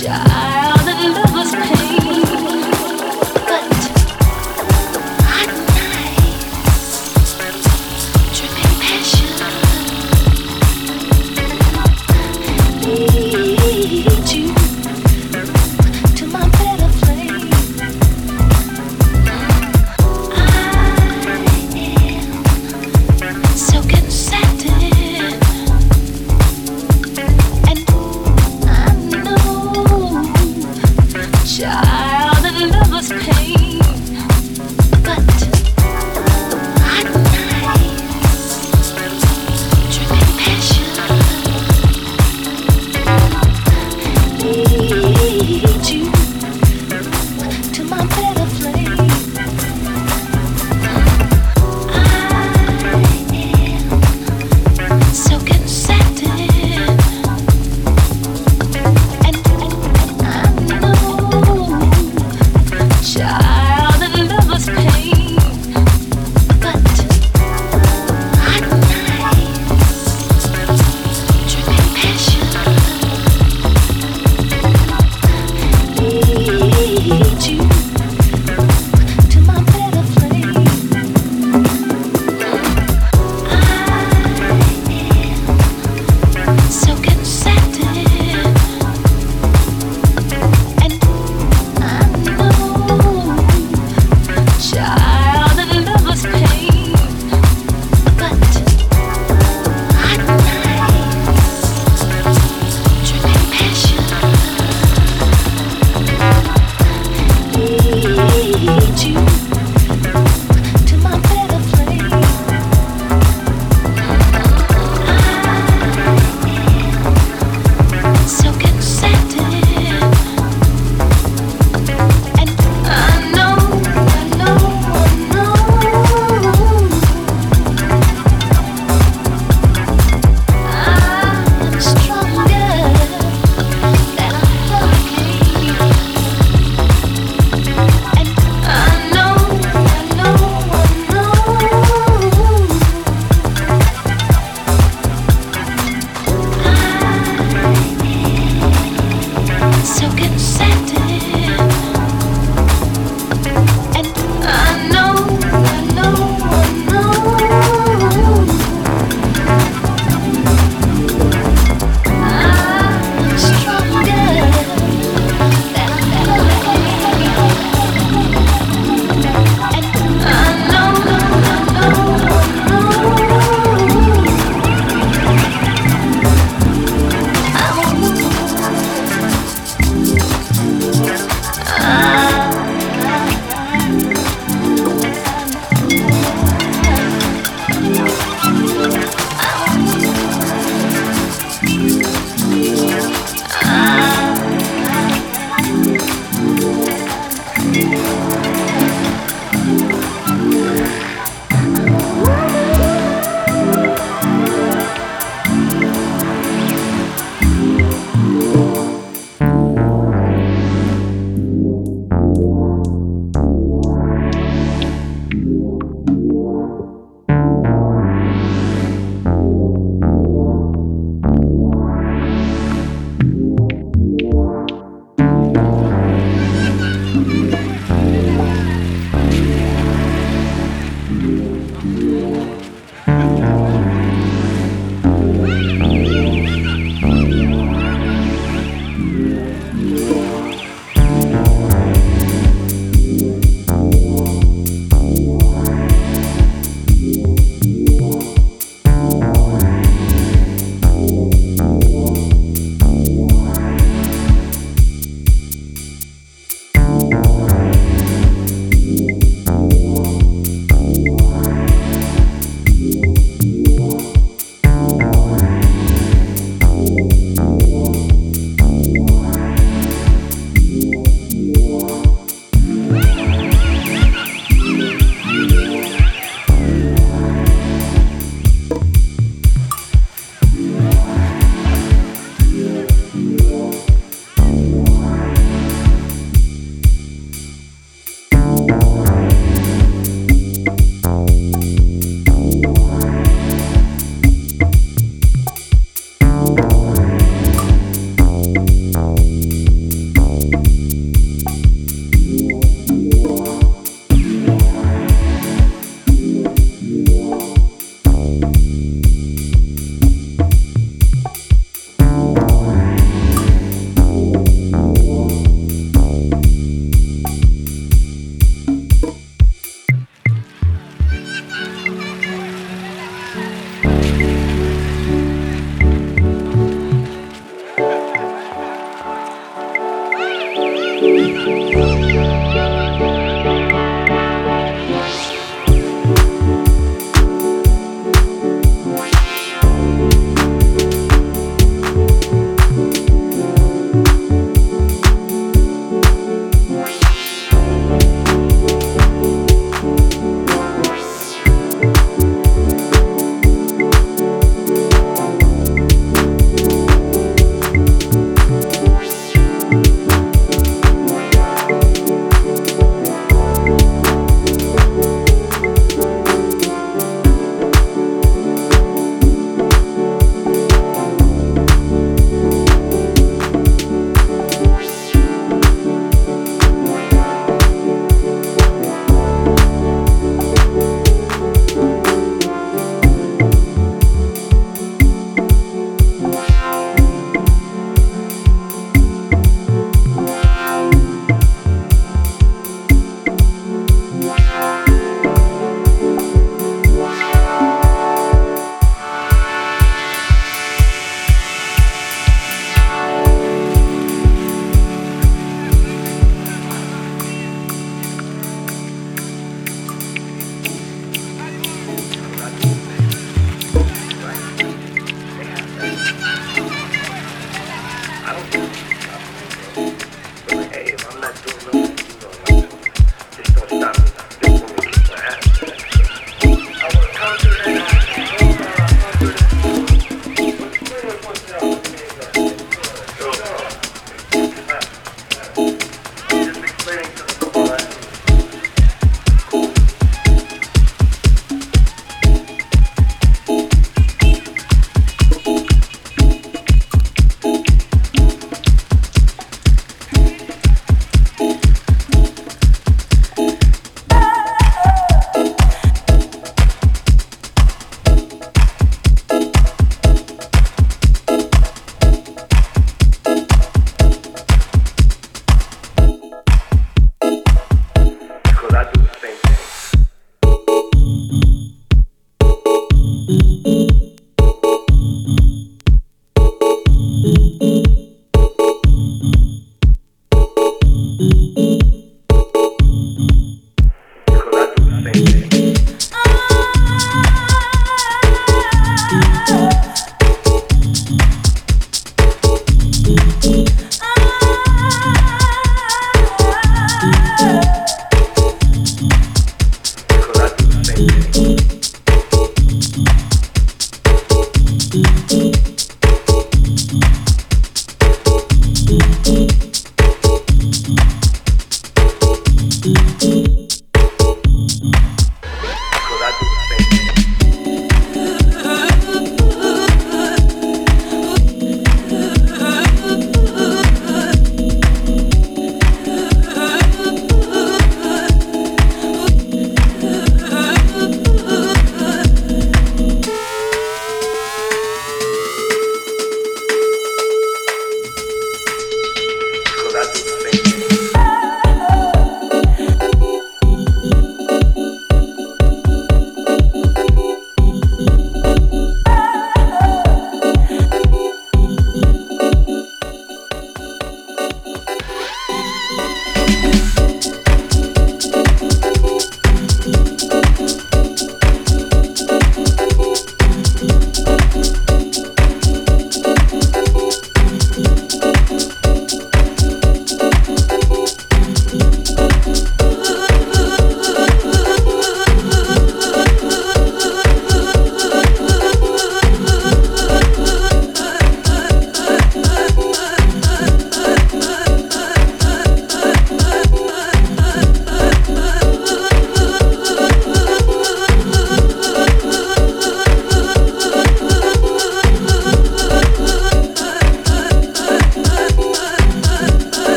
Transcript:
shine.